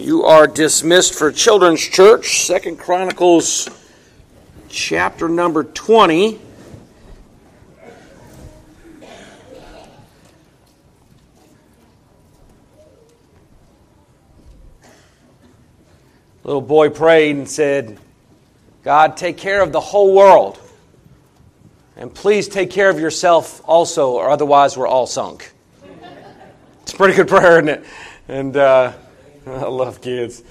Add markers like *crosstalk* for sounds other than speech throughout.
You are dismissed for Children's Church, Second Chronicles chapter number 20. Little boy prayed and said, God, take care of the whole world. And please take care of yourself also, or otherwise we're all sunk. It's a pretty good prayer, isn't it? And uh, *laughs* I love kids,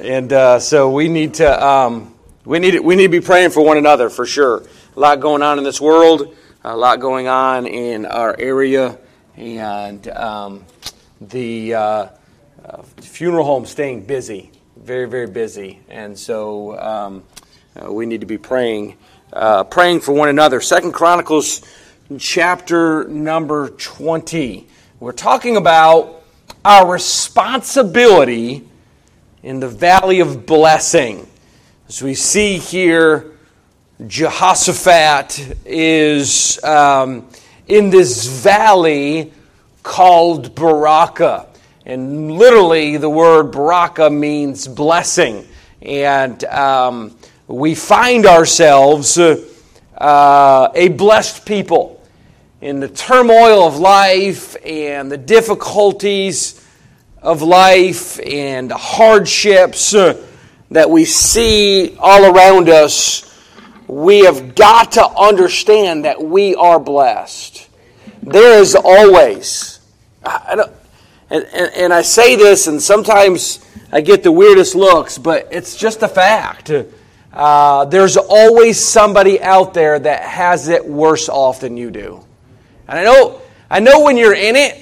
and uh, so we need to um, we need we need to be praying for one another for sure. A lot going on in this world, a lot going on in our area, and um, the uh, uh, funeral home staying busy, very very busy, and so um, uh, we need to be praying uh, praying for one another. Second Chronicles chapter number twenty. We're talking about our responsibility in the valley of blessing. As we see here, Jehoshaphat is um, in this valley called Baraka. And literally, the word Baraka means blessing. And um, we find ourselves uh, uh, a blessed people in the turmoil of life and the difficulties of life and the hardships uh, that we see all around us, we have got to understand that we are blessed. There is always, I and, and, and I say this, and sometimes I get the weirdest looks, but it's just a fact. Uh, there's always somebody out there that has it worse off than you do. And I know, I know when you're in it,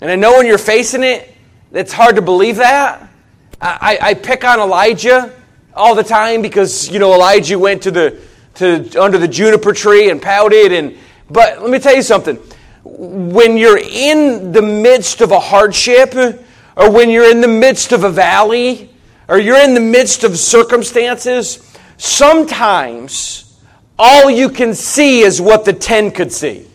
and I know when you're facing it, it's hard to believe that. I, I pick on Elijah all the time because you know Elijah went to the to under the juniper tree and pouted and but let me tell you something. When you're in the midst of a hardship, or when you're in the midst of a valley, or you're in the midst of circumstances, sometimes all you can see is what the ten could see.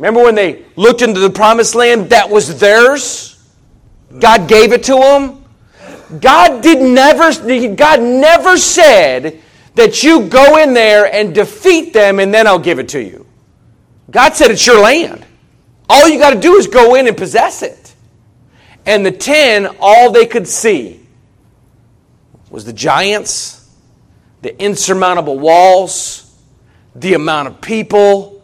Remember when they looked into the promised land that was theirs? God gave it to them. God did never God never said that you go in there and defeat them and then I'll give it to you. God said it's your land. All you got to do is go in and possess it. And the 10 all they could see was the giants, the insurmountable walls, the amount of people,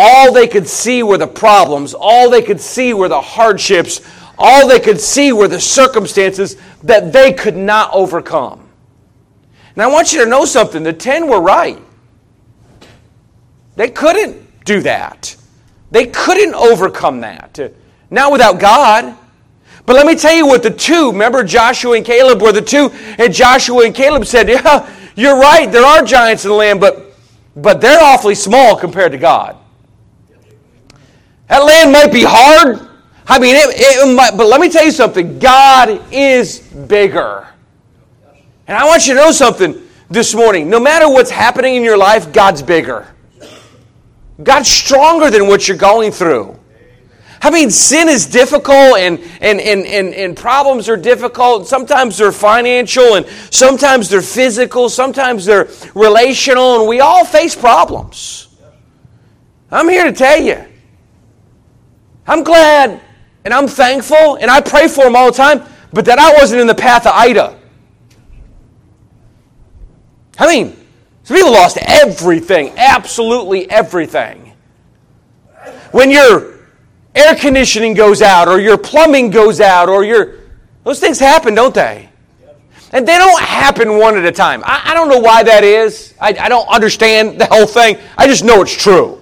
all they could see were the problems, all they could see were the hardships, all they could see were the circumstances that they could not overcome. And I want you to know something the 10 were right. They couldn't do that, they couldn't overcome that. Not without God. But let me tell you what the two, remember Joshua and Caleb were the two, and Joshua and Caleb said, Yeah, you're right, there are giants in the land, but, but they're awfully small compared to God. That land might be hard. I mean, it, it might, but let me tell you something God is bigger. And I want you to know something this morning. No matter what's happening in your life, God's bigger. God's stronger than what you're going through. I mean, sin is difficult and, and, and, and, and problems are difficult. Sometimes they're financial and sometimes they're physical, sometimes they're relational, and we all face problems. I'm here to tell you I'm glad and I'm thankful and I pray for them all the time, but that I wasn't in the path of Ida. I mean, some people lost everything, absolutely everything. When your air conditioning goes out or your plumbing goes out or your those things happen, don't they? And they don't happen one at a time. I, I don't know why that is. I, I don't understand the whole thing. I just know it's true.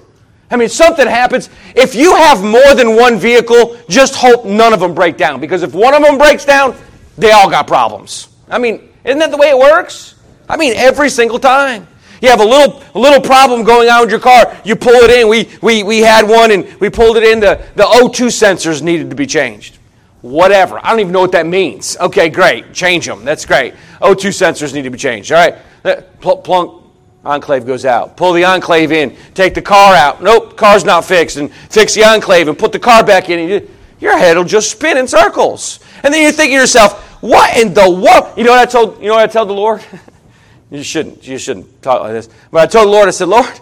I mean, something happens. If you have more than one vehicle, just hope none of them break down. Because if one of them breaks down, they all got problems. I mean, isn't that the way it works? I mean, every single time. You have a little, a little problem going on with your car, you pull it in. We, we, we had one and we pulled it in. The, the O2 sensors needed to be changed. Whatever. I don't even know what that means. Okay, great. Change them. That's great. O2 sensors need to be changed. All right. Uh, plunk, Enclave goes out. Pull the enclave in. Take the car out. Nope, car's not fixed. And fix the enclave and put the car back in. You, your head will just spin in circles. And then you're thinking to yourself, what in the world? You know what I told, you know what I told the Lord? *laughs* you shouldn't, you shouldn't talk like this. But I told the Lord, I said, Lord,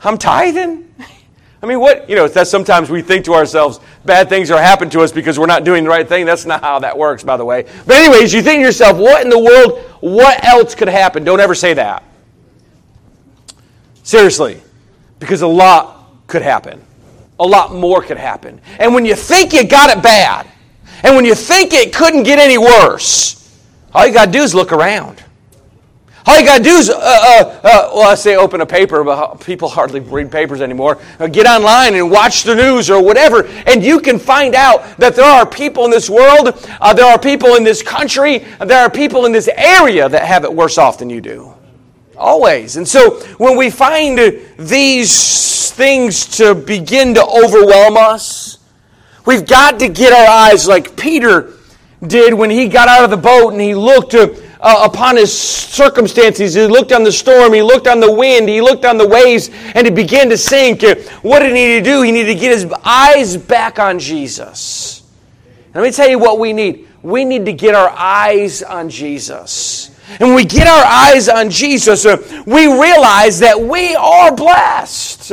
I'm tithing. I mean, what, you know, that sometimes we think to ourselves, bad things are happening to us because we're not doing the right thing. That's not how that works, by the way. But, anyways, you think to yourself, what in the world, what else could happen? Don't ever say that. Seriously, because a lot could happen. A lot more could happen. And when you think you got it bad, and when you think it couldn't get any worse, all you got to do is look around. All you got to do is, uh, uh, uh, well, I say open a paper, but people hardly read papers anymore. Uh, get online and watch the news or whatever, and you can find out that there are people in this world, uh, there are people in this country, there are people in this area that have it worse off than you do. Always. And so when we find these things to begin to overwhelm us, we've got to get our eyes like Peter did when he got out of the boat and he looked to uh, upon his circumstances. He looked on the storm, he looked on the wind, he looked on the waves, and he began to sink. What did he need to do? He needed to get his eyes back on Jesus. let me tell you what we need. We need to get our eyes on Jesus. And when we get our eyes on Jesus, uh, we realize that we are blessed.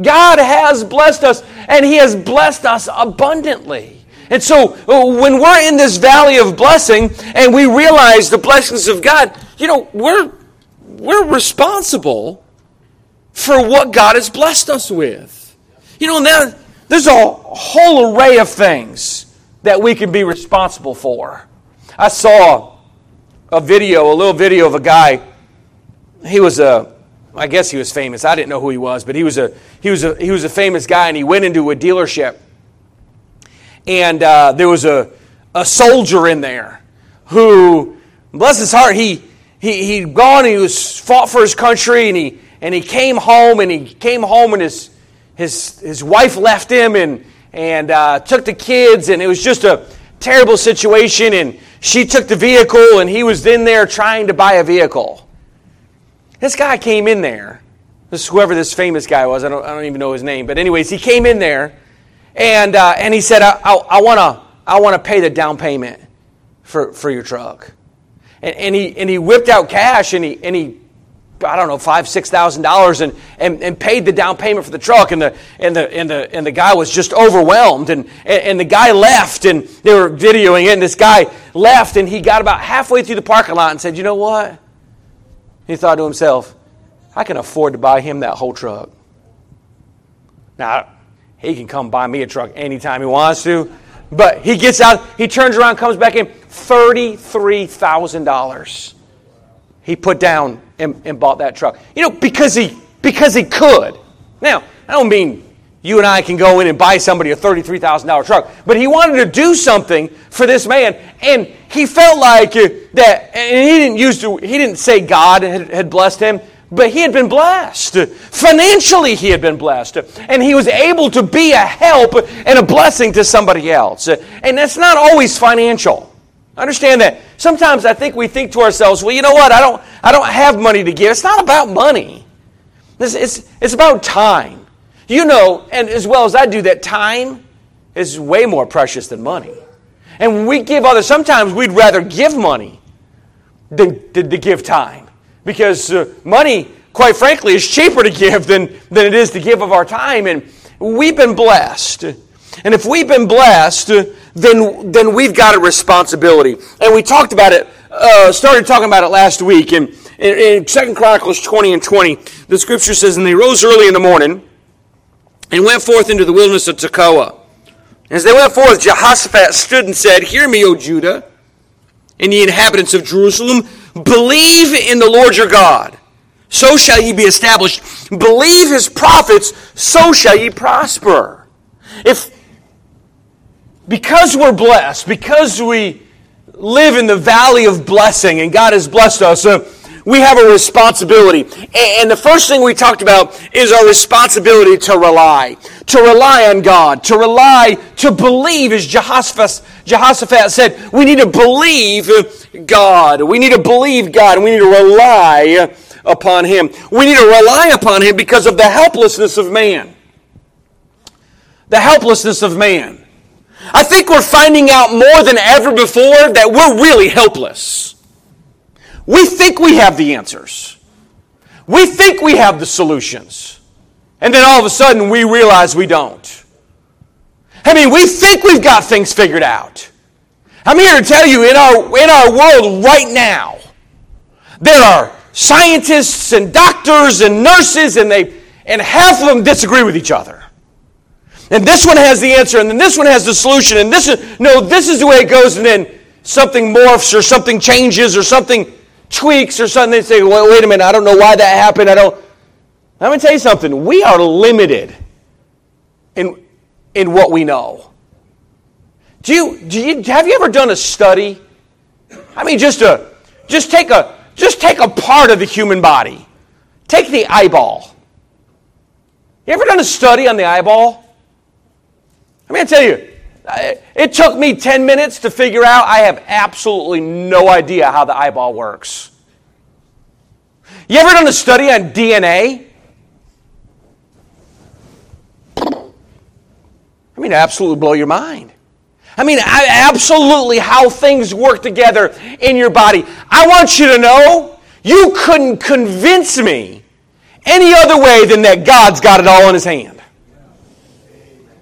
God has blessed us, and He has blessed us abundantly. And so uh, when we're in this valley of blessing and we realize the blessings of God, you know, we're, we're responsible for what God has blessed us with. You know, now, there's a whole array of things that we can be responsible for. I saw a video, a little video of a guy. He was a, I guess he was famous. I didn't know who he was, but he was a, he was a, he was a famous guy, and he went into a dealership and uh, there was a, a soldier in there who, bless his heart, he, he, he'd gone he was fought for his country and he, and he came home and he came home and his, his, his wife left him and, and uh, took the kids and it was just a terrible situation and she took the vehicle and he was in there trying to buy a vehicle. This guy came in there. This whoever this famous guy was. I don't, I don't even know his name. But anyways, he came in there and, uh, and he said, I, I, I want to I wanna pay the down payment for, for your truck. And, and, he, and he whipped out cash and he, and he I don't know, five, six thousand dollars and, and, and paid the down payment for the truck and the and the and the and the guy was just overwhelmed and, and, and the guy left and they were videoing it and this guy left and he got about halfway through the parking lot and said, You know what? He thought to himself, I can afford to buy him that whole truck. Now he can come buy me a truck anytime he wants to. But he gets out, he turns around, comes back in, $33,000. He put down and, and bought that truck. You know, because he because he could. Now, I don't mean you and I can go in and buy somebody a $33,000 truck. But he wanted to do something for this man, and he felt like that, and he didn't use to, he didn't say God had blessed him, but he had been blessed. Financially, he had been blessed. And he was able to be a help and a blessing to somebody else. And that's not always financial. Understand that. Sometimes I think we think to ourselves, well, you know what? I don't, I don't have money to give. It's not about money, it's, it's, it's about time. You know, and as well as I do, that time is way more precious than money. And when we give others, sometimes we'd rather give money than, than to give time. Because uh, money, quite frankly, is cheaper to give than, than it is to give of our time. And we've been blessed. And if we've been blessed, then, then we've got a responsibility. And we talked about it, uh, started talking about it last week. And in, in 2 Chronicles 20 and 20, the scripture says, And they rose early in the morning and went forth into the wilderness of Tekoa. As they went forth, Jehoshaphat stood and said, Hear me, O Judah, and the inhabitants of Jerusalem. Believe in the Lord your God, so shall ye be established. Believe his prophets, so shall ye prosper. If because we're blessed, because we live in the valley of blessing and God has blessed us, uh, we have a responsibility. And the first thing we talked about is our responsibility to rely. To rely on God. To rely, to believe, as Jehoshaphat, Jehoshaphat said, we need to believe God. We need to believe God and we need to rely upon Him. We need to rely upon Him because of the helplessness of man. The helplessness of man. I think we're finding out more than ever before that we're really helpless. We think we have the answers. We think we have the solutions. And then all of a sudden we realize we don't. I mean, we think we've got things figured out. I'm here to tell you in our, in our world right now, there are scientists and doctors and nurses, and, they, and half of them disagree with each other. And this one has the answer, and then this one has the solution, and this is, no, this is the way it goes, and then something morphs or something changes or something tweaks or something. They say, well, wait a minute, I don't know why that happened. I don't. Going to tell you something. We are limited in, in what we know. Do you, do you, have you ever done a study? I mean, just a, just take a, just take a part of the human body. Take the eyeball. You ever done a study on the eyeball? I mean, I tell you, it took me 10 minutes to figure out I have absolutely no idea how the eyeball works. You ever done a study on DNA? I mean, absolutely blow your mind. I mean, absolutely how things work together in your body. I want you to know you couldn't convince me any other way than that God's got it all in his hand.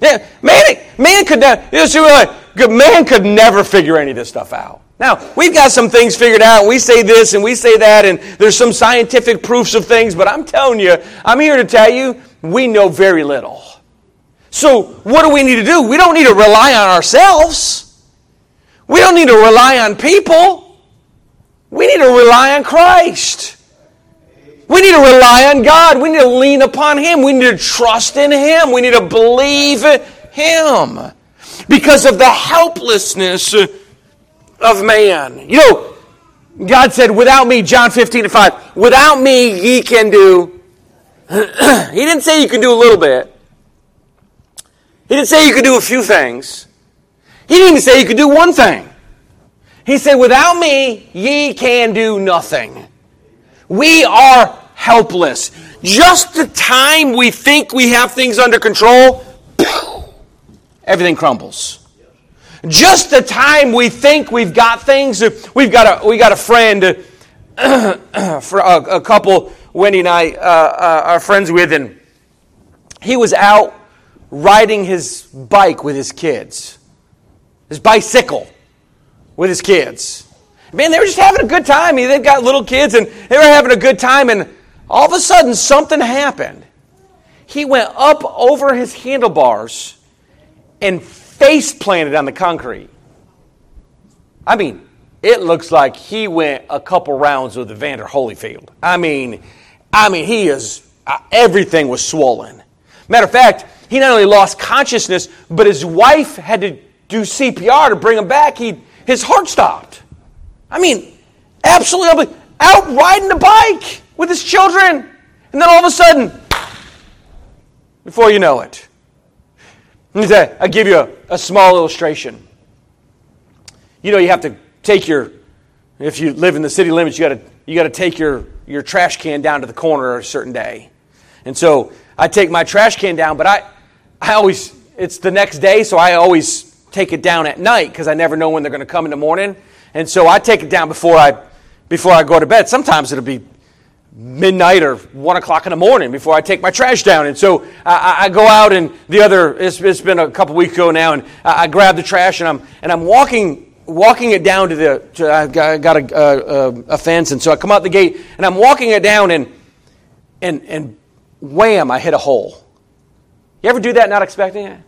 Yeah, man, man could never, you know, like, man could never figure any of this stuff out. Now, we've got some things figured out. We say this and we say that, and there's some scientific proofs of things, but I'm telling you, I'm here to tell you, we know very little. So, what do we need to do? We don't need to rely on ourselves. We don't need to rely on people. We need to rely on Christ. We need to rely on God. We need to lean upon Him. We need to trust in Him. We need to believe Him because of the helplessness of man. You know, God said, without me, John 15 and 5, without me ye can do. *clears throat* he didn't say you can do a little bit. He didn't say you could do a few things. He didn't even say you could do one thing. He said, without me ye can do nothing. We are helpless. Just the time we think we have things under control, everything crumbles. Just the time we think we've got things, we've got a, we got a friend, *clears throat* for a, couple Wendy and I uh, uh, are friends with, and he was out riding his bike with his kids, his bicycle with his kids. Man, they were just having a good time. They've got little kids and they were having a good time, and all of a sudden something happened. He went up over his handlebars and face planted on the concrete. I mean, it looks like he went a couple rounds with Evander Holyfield. I mean, I mean, he is uh, everything was swollen. Matter of fact, he not only lost consciousness, but his wife had to do CPR to bring him back. He, his heart stopped. I mean, absolutely out riding the bike with his children. And then all of a sudden, before you know it, I give you a, a small illustration. You know, you have to take your, if you live in the city limits, you got to you got to take your, your trash can down to the corner a certain day. And so I take my trash can down, but I, I always, it's the next day, so I always take it down at night because I never know when they're going to come in the morning. And so I take it down before I, before I go to bed. Sometimes it'll be midnight or one o'clock in the morning before I take my trash down. And so I, I go out and the other, it's, it's been a couple weeks ago now, and I, I, grab the trash and I'm, and I'm walking, walking it down to the, to, I got a, a, a, fence. And so I come out the gate and I'm walking it down and, and, and wham, I hit a hole. You ever do that not expecting it?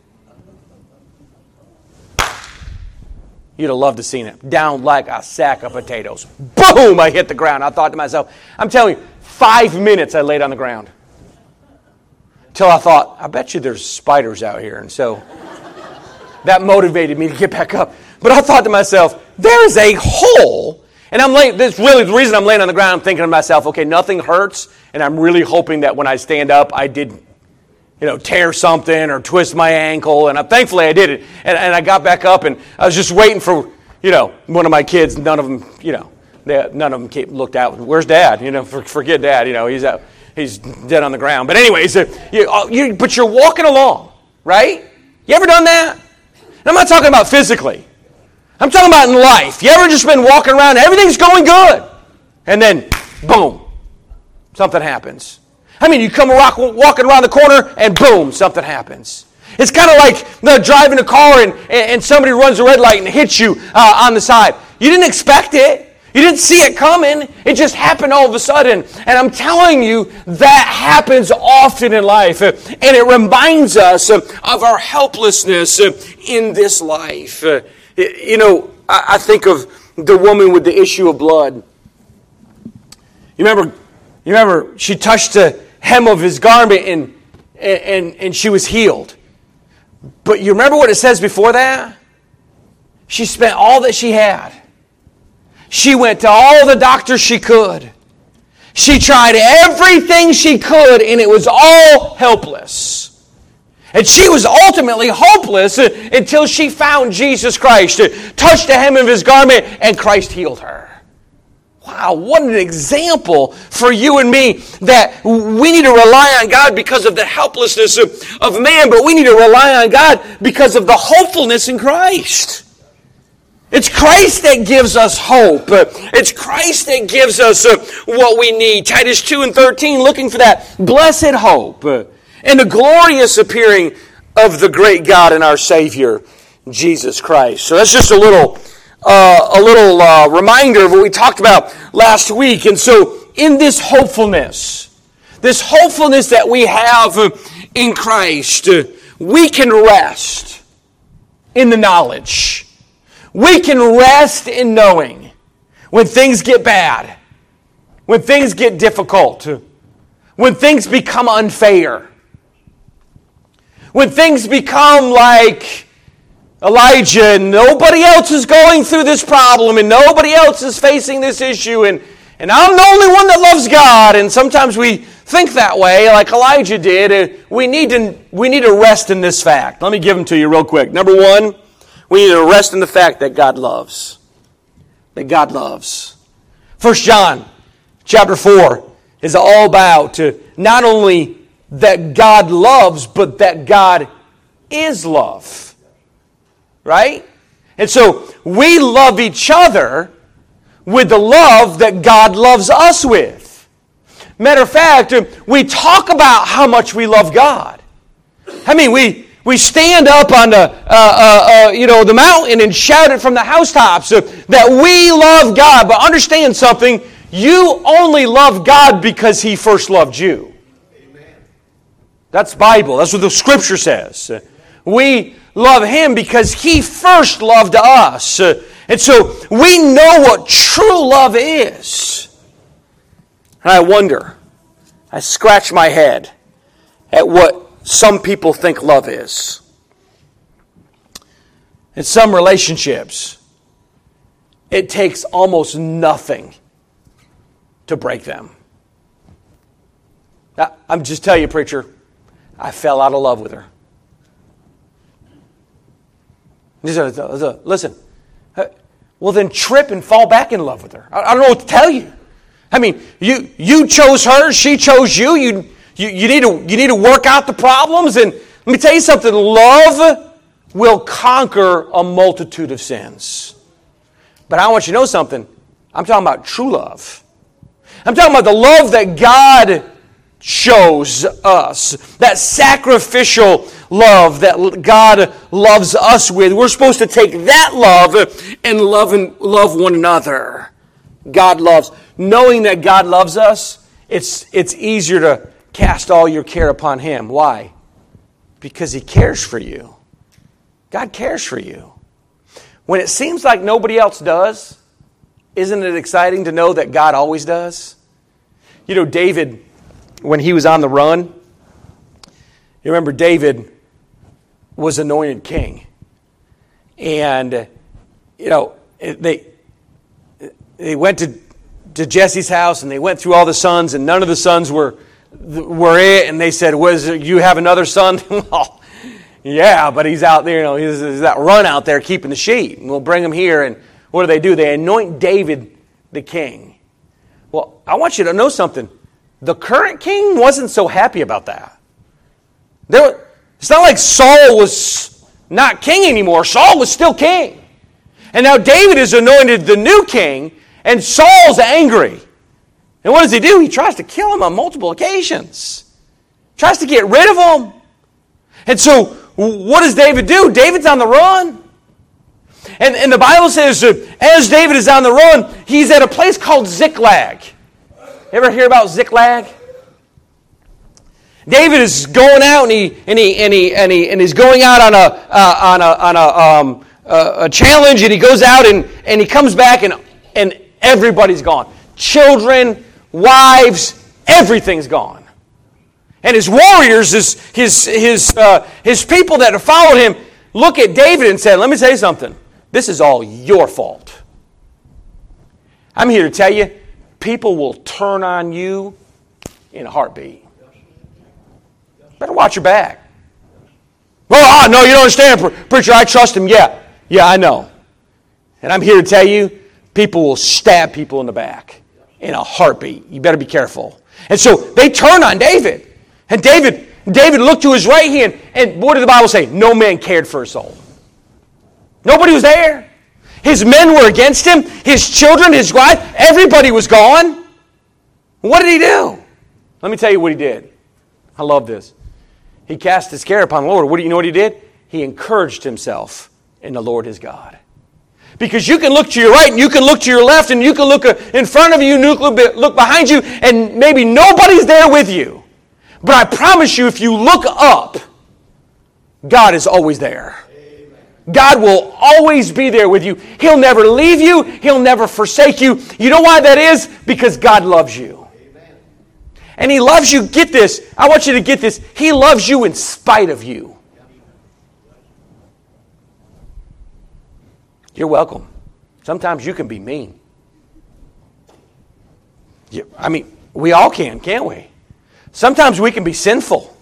You'd have loved to seen it. Down like a sack of potatoes. Boom! I hit the ground. I thought to myself, I'm telling you, five minutes I laid on the ground. Till I thought, I bet you there's spiders out here. And so that motivated me to get back up. But I thought to myself, there is a hole. And I'm laying, this really the reason I'm laying on the ground, I'm thinking to myself, okay, nothing hurts. And I'm really hoping that when I stand up, I did you know, tear something or twist my ankle. And I, thankfully I did it. And, and I got back up and I was just waiting for, you know, one of my kids. None of them, you know, they, none of them came, looked out. Where's dad? You know, for, forget dad. You know, he's out. He's dead on the ground. But anyways, uh, you, uh, you, but you're walking along, right? You ever done that? I'm not talking about physically. I'm talking about in life. You ever just been walking around, everything's going good, and then, boom, something happens. I mean, you come walk, walking around the corner, and boom, something happens. It's kind of like you know, driving a car and, and somebody runs a red light and hits you uh, on the side. You didn't expect it. You didn't see it coming. It just happened all of a sudden. And I'm telling you, that happens often in life. And it reminds us of our helplessness in this life. You know, I think of the woman with the issue of blood. You remember, you remember she touched the hem of his garment and, and, and she was healed. But you remember what it says before that? She spent all that she had. She went to all the doctors she could. She tried everything she could, and it was all helpless. And she was ultimately hopeless until she found Jesus Christ, touched the hem of his garment, and Christ healed her. Wow, what an example for you and me that we need to rely on God because of the helplessness of, man, but we need to rely on God because of the hopefulness in Christ. It's Christ that gives us hope. It's Christ that gives us uh, what we need. Titus 2 and 13, looking for that blessed hope uh, and the glorious appearing of the great God and our Savior, Jesus Christ. So that's just a little, uh, a little uh, reminder of what we talked about last week. And so, in this hopefulness, this hopefulness that we have in Christ, we can rest in the knowledge. We can rest in knowing when things get bad, when things get difficult, when things become unfair when things become like Elijah nobody else is going through this problem and nobody else is facing this issue and, and I'm the only one that loves God. And sometimes we think that way, like Elijah did. and We need to, we need to rest in this fact. Let me give them to you real quick. Number one, we need to rest in the fact that God loves. That God loves. First John chapter 4 is all about to not only that God loves, but that God is love. Right? And so we love each other with the love that God loves us with. Matter of fact, we talk about how much we love God. I mean, we, we stand up on the, uh, uh, uh, you know, the mountain and shout it from the housetops that we love God. But understand something, you only love God because He first loved you. Amen. That's Bible. That's what the scripture says. We love him because he first loved us. And so we know what true love is. And I wonder, I scratch my head at what some people think love is. In some relationships, it takes almost nothing to break them. I'm just telling you, preacher, I fell out of love with her. Listen, well, then trip and fall back in love with her. I don't know what to tell you. I mean, you, you chose her, she chose you. You, you. you need to, you need to work out the problems. And let me tell you something love will conquer a multitude of sins. But I want you to know something. I'm talking about true love. I'm talking about the love that God shows us. That sacrificial love that God loves us with. We're supposed to take that love and love and love one another. God loves. Knowing that God loves us, it's, it's easier to cast all your care upon Him. Why? Because He cares for you. God cares for you. When it seems like nobody else does, isn't it exciting to know that God always does? You know, David when he was on the run, you remember David was anointed king. And, you know, they, they went to, to Jesse's house and they went through all the sons, and none of the sons were, were it. And they said, Was you have another son? *laughs* well, yeah, but he's out there, you know, he's, he's that run out there keeping the sheep. And we'll bring him here. And what do they do? They anoint David the king. Well, I want you to know something. The current king wasn't so happy about that. There, it's not like Saul was not king anymore. Saul was still king. And now David is anointed the new king, and Saul's angry. And what does he do? He tries to kill him on multiple occasions, tries to get rid of him. And so, what does David do? David's on the run. And, and the Bible says uh, as David is on the run, he's at a place called Ziklag. Ever hear about Ziklag? David is going out and he and he and he and, he, and he's going out on a uh, on a on a, um, uh, a challenge and he goes out and and he comes back and and everybody's gone. Children, wives, everything's gone. And his warriors, his his his uh, his people that have followed him, look at David and say, "Let me tell you something. This is all your fault." I'm here to tell you, people will turn on you in a heartbeat. Better watch your back. Well, oh, no, you don't understand, preacher. I trust him. Yeah, yeah, I know. And I'm here to tell you, people will stab people in the back in a heartbeat. You better be careful. And so they turn on David. And David, David looked to his right hand, and what did the Bible say? No man cared for his soul. Nobody was there. His men were against him, his children, his wife, everybody was gone. What did he do? Let me tell you what he did. I love this. He cast his care upon the Lord. What do you know what he did? He encouraged himself in the Lord his God. Because you can look to your right and you can look to your left and you can look uh, in front of you, and look behind you, and maybe nobody's there with you. But I promise you, if you look up, God is always there. God will always be there with you. He'll never leave you. He'll never forsake you. You know why that is? Because God loves you. And He loves you. Get this. I want you to get this. He loves you in spite of you. You're welcome. Sometimes you can be mean. I mean, we all can, can't we? Sometimes we can be sinful.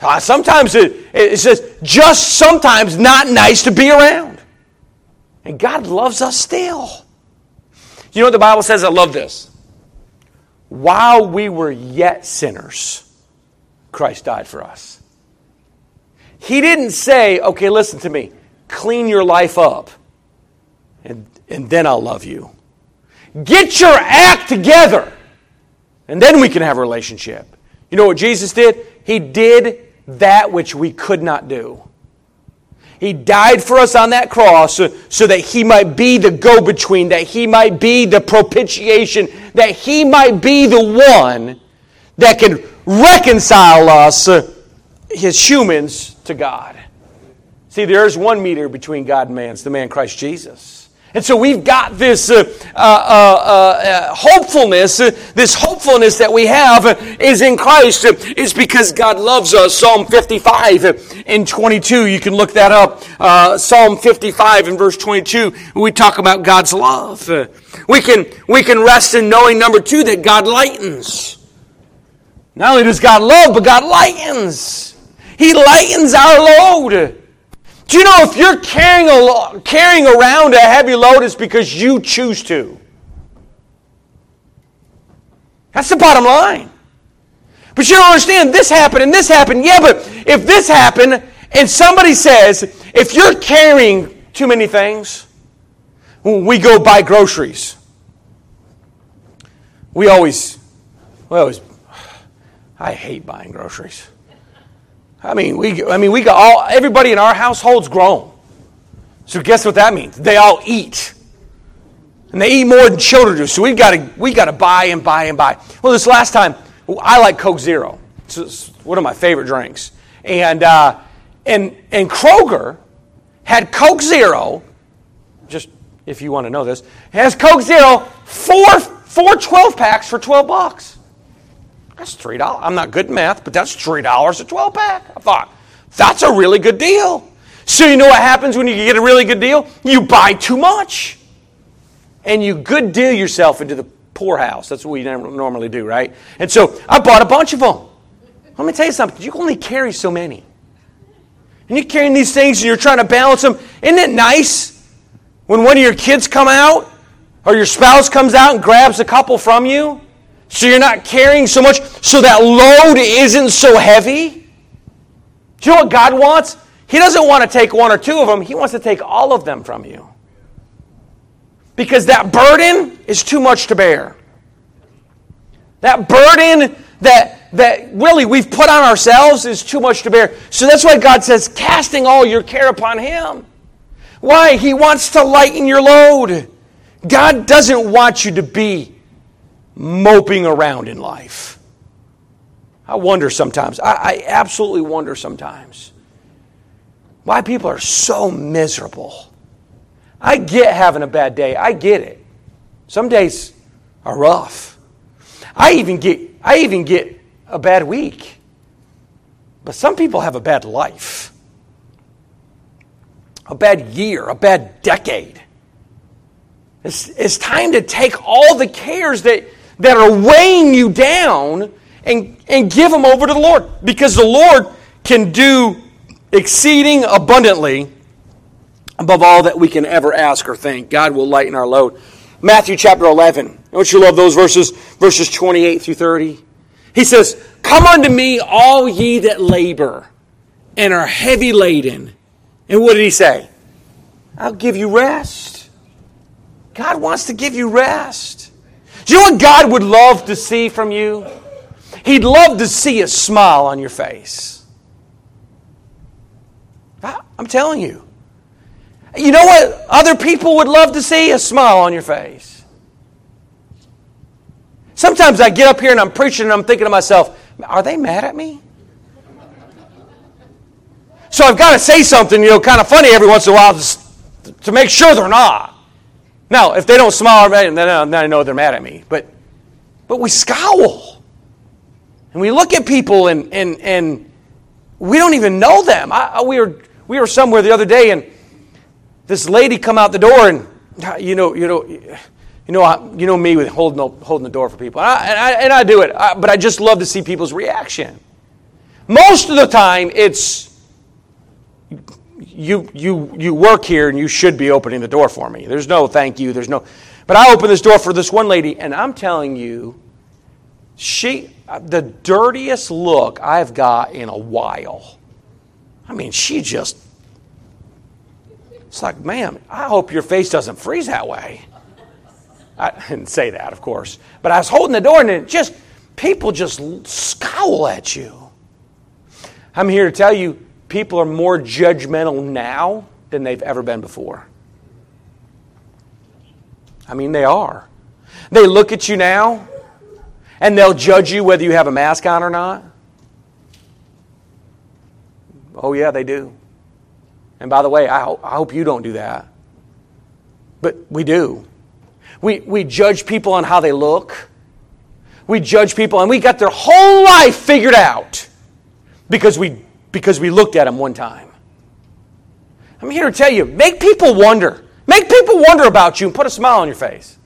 Uh, sometimes it, says just sometimes not nice to be around. And God loves us still. You know what the Bible says? I love this while we were yet sinners, Christ died for us. He didn't say, okay, listen to me, clean your life up, and, and then I'll love you. Get your act together, and then we can have a relationship. You know what Jesus did? He did that which we could not do. He died for us on that cross so, that He might be the go between, that He might be the propitiation, that He might be the one that can reconcile us, uh, His humans, to God. See, there is one meter between God and man, it's the man Christ Jesus. And so we've got this uh, uh, uh, uh hopefulness. This hopefulness that we have is in Christ. Is because God loves us. Psalm 55 and 22. You can look that up. Uh, Psalm 55 and verse 22. We talk about God's love. we can we can rest in knowing number two that God lightens. Not only does God love, but God lightens. He lightens our load. Do you know if you're carrying, a, carrying around a heavy load, it's because you choose to? That's the bottom line. But you don't understand, this happened and this happened. Yeah, but if this happened and somebody says, if you're carrying too many things, we go buy groceries. We always, we always, *sighs* I hate buying groceries. I mean, we, I mean, we got all, everybody in our household's grown. So guess what that means? They all eat. And they eat more than children do. So we've got to, we got to buy and buy and buy. Well, this last time, I like Coke Zero. It's one of my favorite drinks. And, uh, and, and Kroger had Coke Zero, just if you want to know this, has Coke Zero, four, four 12 packs for 12 bucks. That's three dollars. I'm not good at math, but that's three dollars a 12 pack. I thought that's a really good deal. So you know what happens when you get a really good deal? You buy too much, and you good deal yourself into the poorhouse. That's what we normally do, right? And so I bought a bunch of them. Let me tell you something. You can only carry so many. And you're carrying these things and you're trying to balance them. Isn't it nice when one of your kids come out or your spouse comes out and grabs a couple from you? So you're not carrying so much, so that load isn't so heavy. Do you know what God wants? He doesn't want to take one or two of them, He wants to take all of them from you. Because that burden is too much to bear. That burden that, that really we've put on ourselves is too much to bear. So that's why God says, casting all your care upon Him. Why? He wants to lighten your load. God doesn't want you to be moping around in life. I wonder sometimes. I, I absolutely wonder sometimes why people are so miserable. I get having a bad day. I get it. Some days are rough. I even get I even get a bad week. But some people have a bad life. A bad year, a bad decade. It's, it's time to take all the cares that, that are weighing you down and, and give them over to the Lord. Because the Lord can do exceeding abundantly above all that we can ever ask or think. God will lighten our load. Matthew chapter 11. Don't you love those verses? Verses 28 through 30. He says, Come unto me, all ye that labor and are heavy laden. And what did he say? I'll give you rest. God wants to give you rest. Do you know what God would love to see from you? He'd love to see a smile on your face. I'm telling you. You know what other people would love to see? A smile on your face. Sometimes I get up here and I'm preaching and I'm thinking to myself, are they mad at me? So I've got to say something, you know, kind of funny every once in a while just to make sure they're not. Now, if they don't smile, then uh, I know they're mad at me. But, but we scowl. And we look at people and, and, and we don't even know them. I, we, were, we were somewhere the other day and this lady come out the door and uh, you know you know you know you know me with holding the, holding the door for people and I, and I, and I do it I, but I just love to see people's reaction most of the time it's you you you work here and you should be opening the door for me there's no thank you there's no but I open this door for this one lady and I'm telling you she the dirtiest look I've got in a while I mean she just it's like, ma'am, I hope your face doesn't freeze that way. I didn't say that, of course. But I was holding the door and it just, people just scowl at you. I'm here to tell you, people are more judgmental now than they've ever been before. I mean, they are. They look at you now and they'll judge you whether you have a mask on or not. Oh, yeah, they do. And by the way, I, ho- I hope you don't do that. But we do. We, we judge people on how they look. We judge people, and we got their whole life figured out because we, because we looked at them one time. I'm here to tell you make people wonder. Make people wonder about you and put a smile on your face.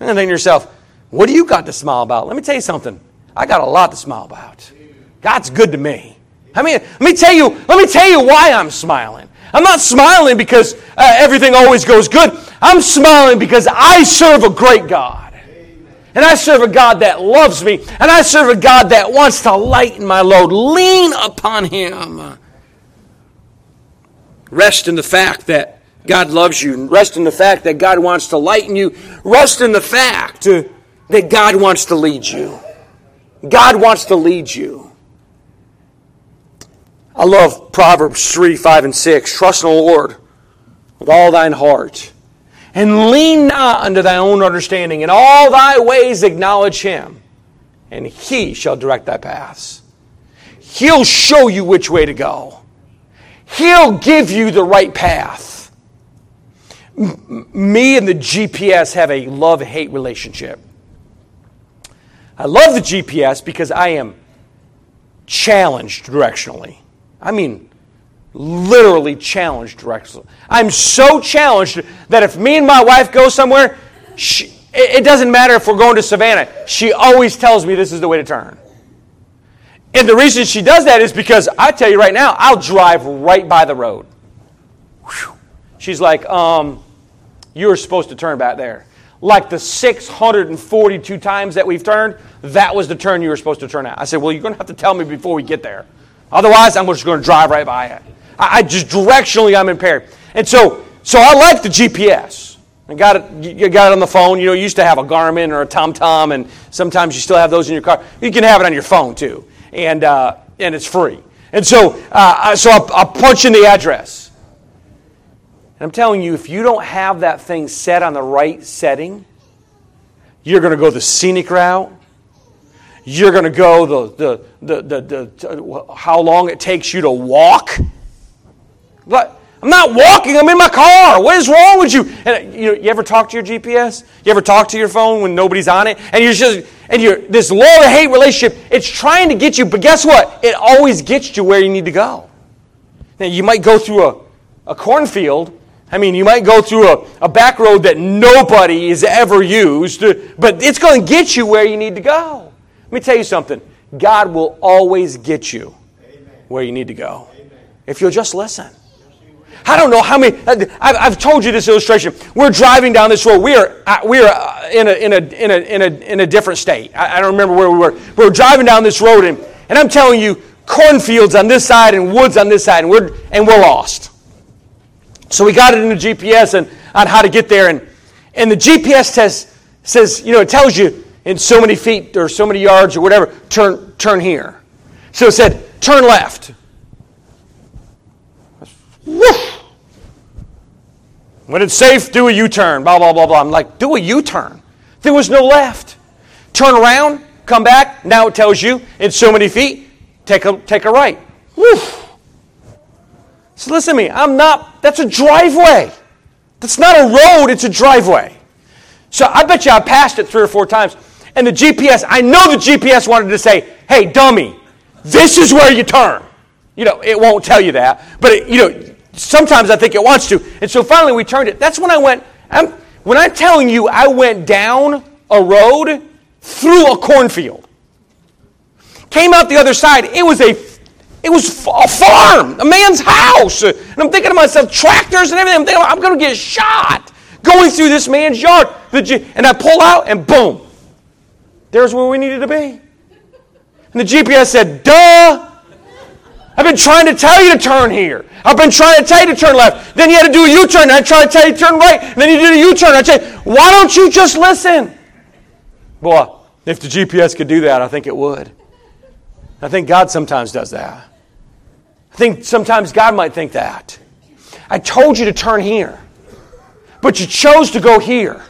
And then to yourself, what do you got to smile about? Let me tell you something. I got a lot to smile about. God's good to me. I mean, let me tell you, let me tell you why I'm smiling. I'm not smiling because uh, everything always goes good. I'm smiling because I serve a great God. And I serve a God that loves me. And I serve a God that wants to lighten my load. Lean upon Him. Rest in the fact that God loves you. Rest in the fact that God wants to lighten you. Rest in the fact that God wants to lead you. God wants to lead you. I love Proverbs 3, 5, and 6. Trust in the Lord with all thine heart, and lean not unto thy own understanding. In all thy ways acknowledge him, and he shall direct thy paths. He'll show you which way to go. He'll give you the right path. me and the GPS have a love hate relationship. I love the GPS because I am challenged directionally. I mean, literally challenged directly. I'm so challenged that if me and my wife go somewhere, she, it doesn't matter if we're going to Savannah. She always tells me this is the way to turn. And the reason she does that is because I tell you right now, I'll drive right by the road. Whew. She's like, um, you were supposed to turn back there. Like the 642 times that we've turned, that was the turn you were supposed to turn at. I said, well, you're going to have to tell me before we get there. Otherwise, I'm just going to drive right by it. I, I just directionally I'm impaired. And so, so I like the GPS. I got it, you got it on the phone. You know, you used to have a Garmin or a TomTom, and sometimes you still have those in your car. You can have it on your phone too, and uh, and it's free. And so, uh, so I'll, I'll punch in the address. And I'm telling you, if you don't have that thing set on the right setting, you're going to go the scenic route. You're going to go the, the, the, the, the, how long it takes you to walk. But I'm not walking, I'm in my car. What is wrong with you? And uh, you, know, you ever talk to your GPS? You ever talk to your phone when nobody's on it? And you're just, and you're, this love hate relationship, it's trying to get you, but guess what? It always gets you where you need to go. Now, you might go through a, a cornfield, I mean, you might go through a, a back road that nobody has ever used, uh, but it's going to get you where you need to go. Let me tell you something God will always get you where you need to go if you'll just listen. I don't know how many. I've told you this illustration. We're driving down this road. We are uh, we are uh, in a in a in a in a, in a different state. I, don't remember where we were. We are driving down this road, and, and I'm telling you, cornfields on this side and woods on this side, and we're and we're lost. So we got it in the GPS and on how to get there. And, and the GPS test says, you know, it tells you in so many feet or so many yards or whatever, turn, turn here. So it said, turn left. Woof. When it's safe, do a U turn, blah, blah, blah, blah. I'm like, do a U turn. There was no left. Turn around, come back. Now it tells you in so many feet, take a, take a right. So listen to me, I'm not, that's a driveway. That's not a road, it's a driveway. So I bet you I passed it three or four times. And the GPS, I know the GPS wanted to say, hey, dummy, this is where you turn. You know, it won't tell you that. But, it, you know, sometimes I think it wants to. And so finally we turned it. That's when I went, I'm, when I'm telling you I went down a road through a cornfield. Came out the other side, it was a it was a farm, a man's house. And I'm thinking to myself, tractors and everything. I'm thinking, I'm going to get shot going through this man's yard. And I pull out, and boom, there's where we needed to be. And the GPS said, duh. I've been trying to tell you to turn here. I've been trying to tell you to turn left. Then you had to do a U turn. I tried to tell you to turn right. And then you did a U turn. I said, why don't you just listen? Boy, if the GPS could do that, I think it would. I think God sometimes does that. I think sometimes God might think that. I told you to turn here, but you chose to go here.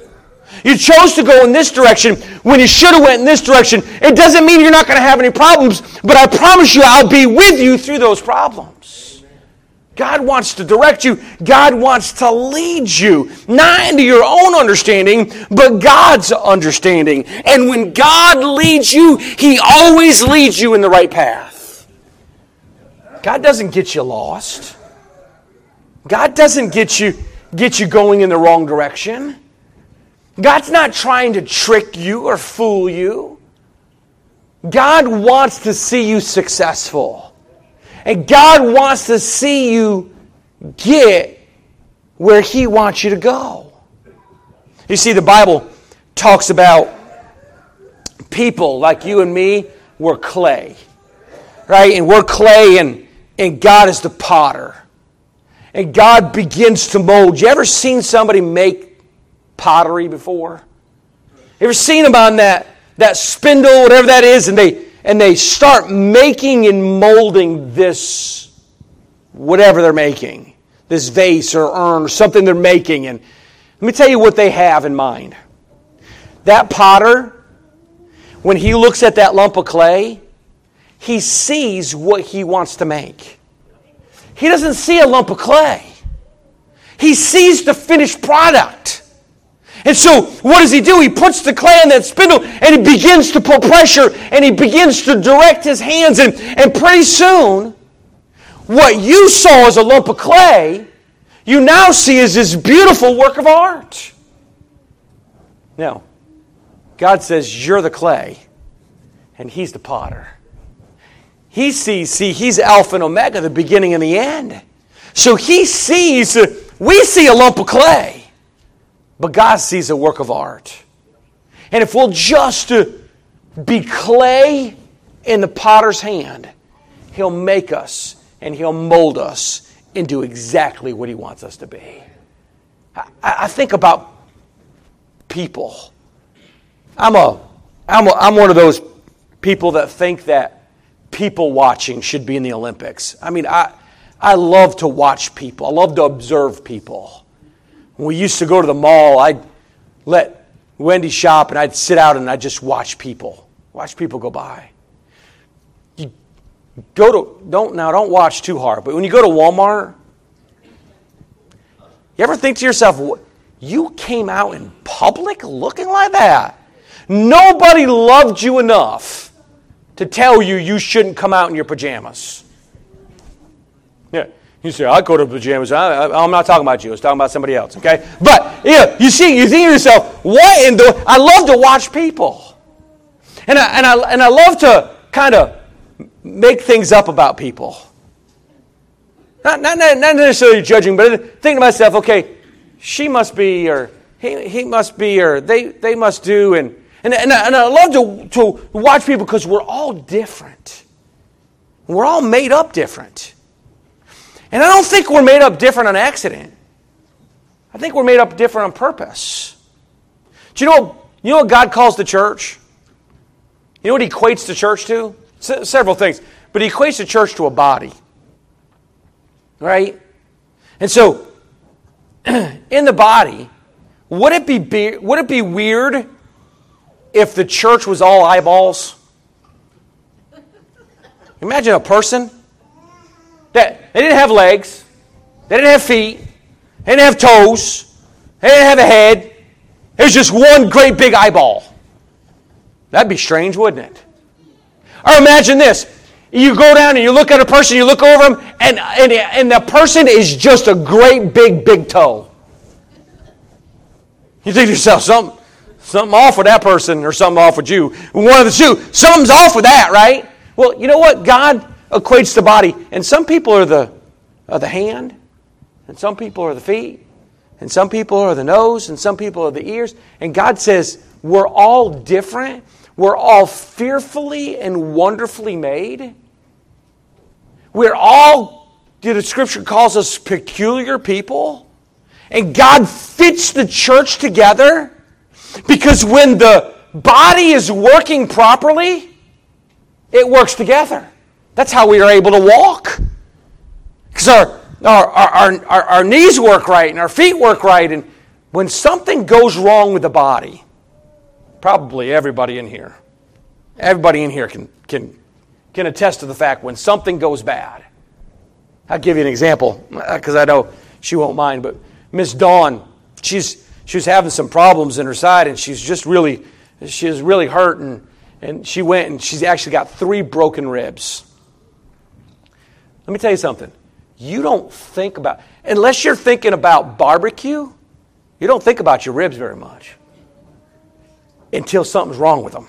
You chose to go in this direction when you should have went in this direction. It doesn't mean you're not going to have any problems, but I promise you I'll be with you through those problems. God wants to direct you. God wants to lead you, not into your own understanding, but God's understanding. And when God leads you, He always leads you in the right path. God doesn't get you lost. God doesn't get you get you going in the wrong direction. God's not trying to trick you or fool you. God wants to see you successful. And God wants to see you get where He wants you to go. You see, the Bible talks about people like you and me were clay, right? And we're clay, and and God is the potter. And God begins to mold. You ever seen somebody make pottery before? Ever seen them on that, that spindle, whatever that is, and they and they start making and molding this whatever they're making, this vase or urn or something they're making. And let me tell you what they have in mind. That potter, when he looks at that lump of clay, he sees what he wants to make. He doesn't see a lump of clay, he sees the finished product. And so, what does he do? He puts the clay on that spindle and he begins to put pressure and he begins to direct his hands. And, and pretty soon, what you saw as a lump of clay, you now see as this beautiful work of art. Now, God says, You're the clay, and He's the potter. He sees, see, he's Alpha and Omega, the beginning and the end. So he sees, we see a lump of clay, but God sees a work of art. And if we'll just uh, be clay in the potter's hand, he'll make us and he'll mold us into exactly what He wants us to be. I, I think about people. I'm, a, I'm, a, I'm one of those people that think that people watching should be in the Olympics. I mean, I, I love to watch people, I love to observe people. When we used to go to the mall, I'd let Wendy shop and I'd sit out and I'd just watch people, watch people go by. You go to, don't, now don't watch too hard, but when you go to Walmart, you ever think to yourself, you came out in public looking like that? Nobody loved you enough to tell you you shouldn't come out in your pajamas. You say, I go to pajamas. I, am not talking about you. I was talking about somebody else, okay? But, yeah, you see, you think to yourself, what in the... I love to watch people. And I, and I, and I love to kind of make things up about people. Not, not, not necessarily judging, but thinking to myself, okay, she must be, or he, he must be, or they, they must do. And, and, and, I, and I love to, to watch people because we're all different. We're all made up different. And I don't think we're made up different on accident. I think we're made up different on purpose. Do you know, you know what God calls the church? You know what he equates the church to? S- several things. But he equates the church to a body. Right? And so, *clears throat* in the body, would it be, would it be weird if the church was all eyeballs? Imagine a person that they didn't have legs, they didn't have feet, they didn't have toes, they didn't have a head. It was just one great big eyeball. That'd be strange, wouldn't it? Or imagine this. You go down and you look at a person, you look over them, and, and, and the person is just a great big, big toe. You think to yourself, something, something off with that person or something off with you. One of the two. Something's off with that, right? Well, you know what? God equates the body. And some people are the, are the hand, and some people are the feet, and some people are the nose, and some people are the ears. And God says, we're all different. We're all fearfully and wonderfully made. We're all, the scripture calls us peculiar people. And God fits the church together because when the body is working properly, it works together. That's how we are able to walk. Because our, our, our, our, our knees work right and our feet work right. And when something goes wrong with the body, probably everybody in here, everybody in here can, can, can attest to the fact when something goes bad. I'll give you an example uh, because I know she won't mind. But Miss Dawn, she's, she was having some problems in her side and she's just really, she was really hurt. And, and she went and she's actually got three broken ribs. Let me tell you something. You don't think about, unless you're thinking about barbecue, you don't think about your ribs very much until something's wrong with them.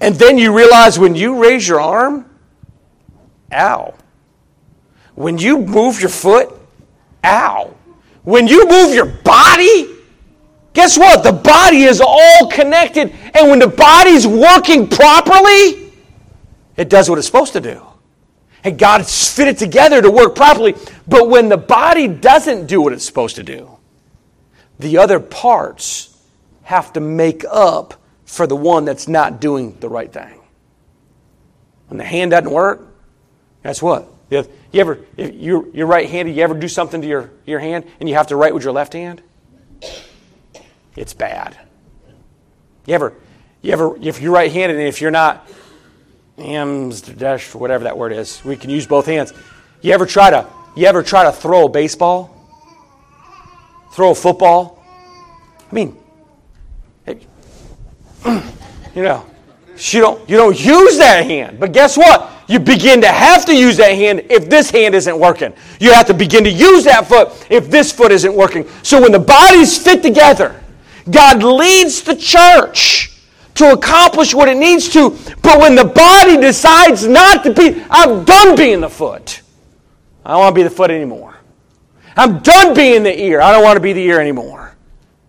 And then you realize when you raise your arm, ow. When you move your foot, ow. When you move your body, guess what? The body is all connected. And when the body's working properly, it does what it's supposed to do and God's fit it together to work properly. But when the body doesn't do what it's supposed to do, the other parts have to make up for the one that's not doing the right thing. When the hand doesn't work, guess what? You, ever, if you're, you're right handed, you ever do something to your, your hand and you have to write with your left hand? It's bad. You ever, you ever, if you're right handed and if you're not, hams, dash, whatever that word is. We can use both hands. You ever try to you ever try to throw a baseball? Throw a football? I mean, *clears throat* you know, you don't you don't use that hand. But guess what? You begin to have to use that hand if this hand isn't working. You have to begin to use that foot if this foot isn't working. So when the bodies fit together, God leads the church to accomplish what it needs to. But when the body decides not to be, I'm done being the foot. I don't want to be the foot anymore. I'm done being the ear. I don't want to be the ear anymore.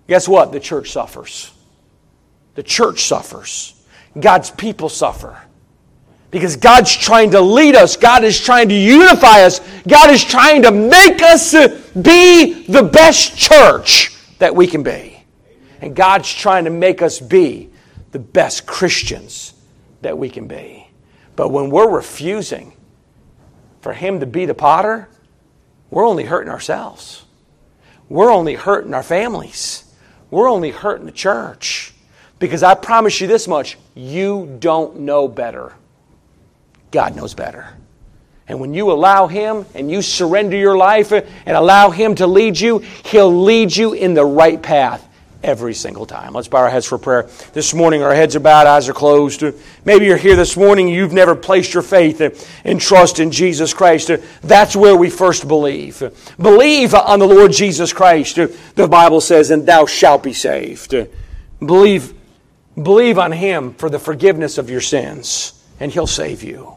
Guess what? The church suffers. The church suffers. God's people suffer. Because God's trying to lead us, God is trying to unify us, God is trying to make us be the best church that we can be. And God's trying to make us be the best Christians that we can be. But when we're refusing for Him to be the potter, we're only hurting ourselves. We're only hurting our families. We're only hurting the church. Because I promise you this much you don't know better. God knows better. And when you allow Him and you surrender your life and allow Him to lead you, He'll lead you in the right path every single time. Let's bow our heads for prayer. This morning, our heads are bowed, eyes are closed. Maybe you're here this morning, you've never placed your faith and trust in Jesus Christ. That's where we first believe. Believe on the Lord Jesus Christ, the Bible says, and thou shalt be saved. Believe, believe on Him for the forgiveness of your sins, and He'll save you.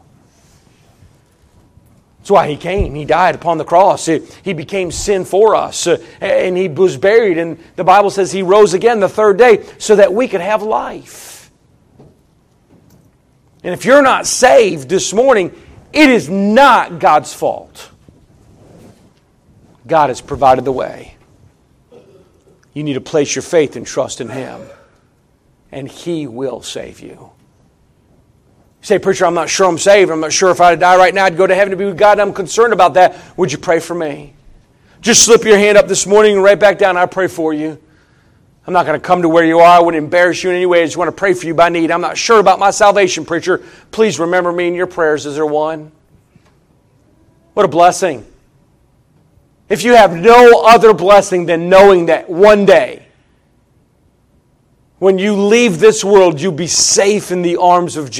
That's why he came. He died upon the cross. He became sin for us. Uh, and he was buried. And the Bible says he rose again the third day so that we could have life. And if you're not saved this morning, it is not God's fault. God has provided the way. You need to place your faith and trust in Him, and He will save you. You say, Preacher, I'm not sure I'm saved. I'm not sure if I die right now, I'd go to heaven to be with God. I'm concerned about that. Would you pray for me? Just slip your hand up this morning and right back down. I pray for you. I'm not going to come to where you are. I wouldn't embarrass you in any way. I just want to pray for you by need. I'm not sure about my salvation, preacher. Please remember me in your prayers. Is there one? What a blessing. If you have no other blessing than knowing that one day, when you leave this world, you'll be safe in the arms of Jesus.